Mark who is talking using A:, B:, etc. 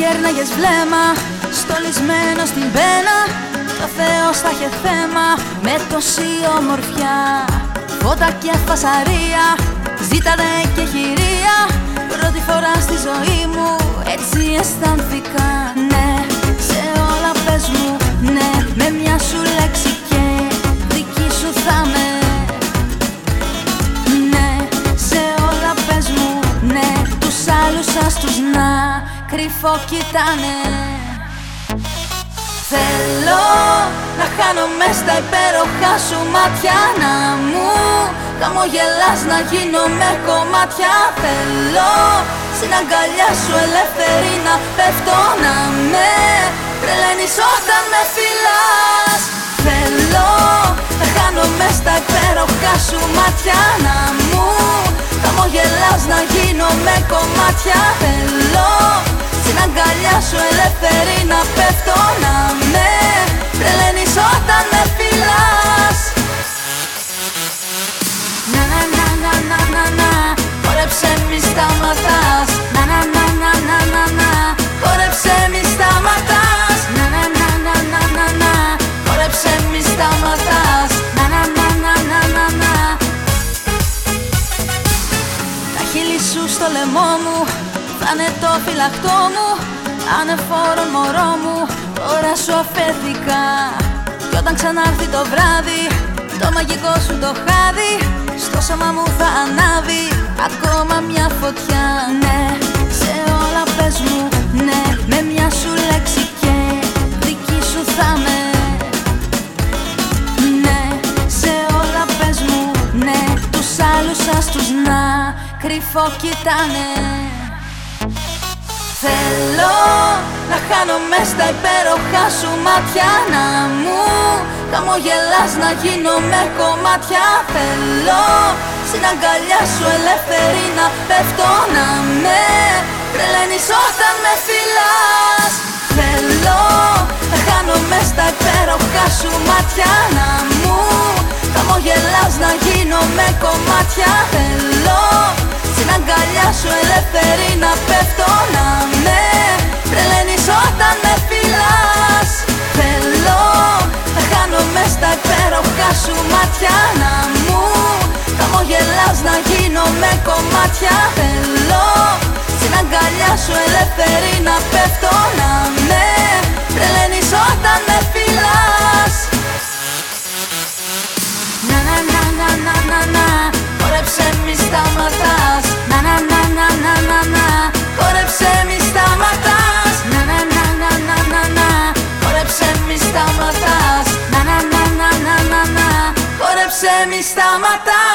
A: Φώτα κέρναγες βλέμμα Στολισμένο στην πένα Το Θεός θα είχε θέμα Με τόση ομορφιά. Φώτα και φασαρία Ζήτανε και χειρία Πρώτη φορά στη ζωή μου Έτσι αισθανθήκα να Κρυφό κοιτάνε. Θέλω να χάνομαι στα υπέροχα σου μάτια Να μου χαμογελάς να γίνω με κομμάτια. Θέλω στην αγκαλιά σου ελεύθερη να πέφτω Να με τρελαίνεις όταν με φυλάς. Θέλω να χάνομαι στα υπέροχα σου μάτια Να μου χαμογελάς να γίνω με κομμάτια Θέλω. Στην αγκαλιά σου ελεύθερη να πέφτω Να με τρελαίνεις όταν με φυλάς. Να να να να να να. Να Χόρεψε μη σταματάς σου στο λαιμό μου θα είναι το φυλαχτό μου Ανεφόρον μωρό μου Τώρα σου αφέθηκα. Κι όταν ξανάρθει το βράδυ Το μαγικό σου το χάδι Στο σώμα μου θα ανάβει Ακόμα μια φωτιά. Ναι, σε όλα πες μου Ναι, με μια σου λέξη και Δική σου θα με Ναι, σε όλα πες μου Ναι, τους άλλους ας τους να Κρυφό κοιτάνε. Θέλω να χάνομαι στα υπέροχα σου μάτια Να μου χαμογελάς να γίνω με κομμάτια. Θέλω στην αγκαλιά σου ελεύθερη να πέφτω Να με τρελαίνεις όταν με φυλάς. Θέλω να χάνομαι στα υπέροχα σου μάτια Να μου χαμογελάς να γίνω με κομμάτια. Θέλω στην αγκαλιά σου ελεύθερη να πέφτω Να με τρελαίνεις όταν με φυλάς. Θέλω να χάνομαι στα υπέροχα σου μάτια Να μου χαμογελάς να γίνω με κομμάτια. Θέλω στην αγκαλιά σου ελεύθερη να πέφτω Να με Χόρεψε μη σταματάς